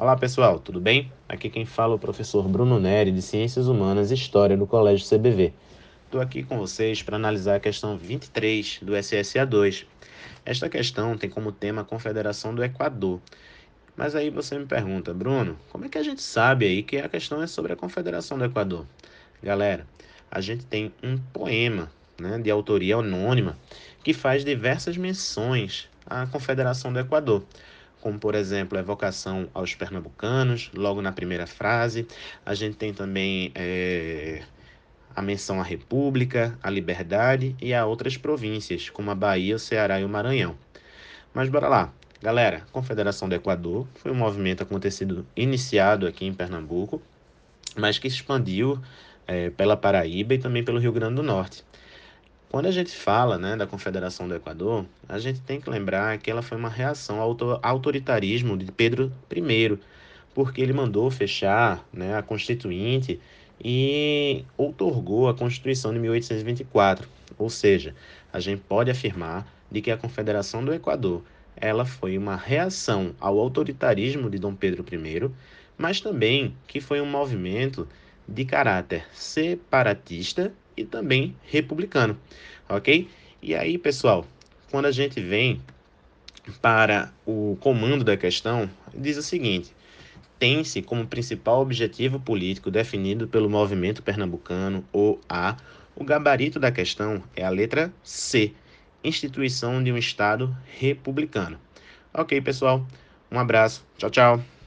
Olá pessoal, tudo bem? Aqui quem fala é o professor Bruno Neri, de Ciências Humanas e História do Colégio CBV. Estou aqui com vocês para analisar a questão 23 do SSA 2. Esta questão tem como tema a Confederação do Equador. Mas aí você me pergunta, Bruno, como é que a gente sabe aí que a questão é sobre a Confederação do Equador? Galera, a gente tem um poema né, de autoria anônima que faz diversas menções à Confederação do Equador como por exemplo a evocação aos pernambucanos, logo na primeira frase. A gente tem também é, a menção à República, à Liberdade e a outras províncias, como a Bahia, o Ceará e o Maranhão. Mas bora lá. Galera, Confederação do Equador foi um movimento acontecido, iniciado aqui em Pernambuco, mas que expandiu é, pela Paraíba e também pelo Rio Grande do Norte. Quando a gente fala né, da Confederação do Equador, a gente tem que lembrar que ela foi uma reação ao autoritarismo de Pedro I, porque ele mandou fechar né, a Constituinte e outorgou a Constituição de 1824. Ou seja, a gente pode afirmar de que a Confederação do Equador ela foi uma reação ao autoritarismo de Dom Pedro I, mas também que foi um movimento de caráter separatista e também republicano, ok? E aí, pessoal, quando a gente vem para o comando da questão, diz o seguinte: tem-se como principal objetivo político definido pelo movimento pernambucano, ou A, o gabarito da questão é a letra C, instituição de um Estado republicano. Ok, pessoal, um abraço, tchau, tchau.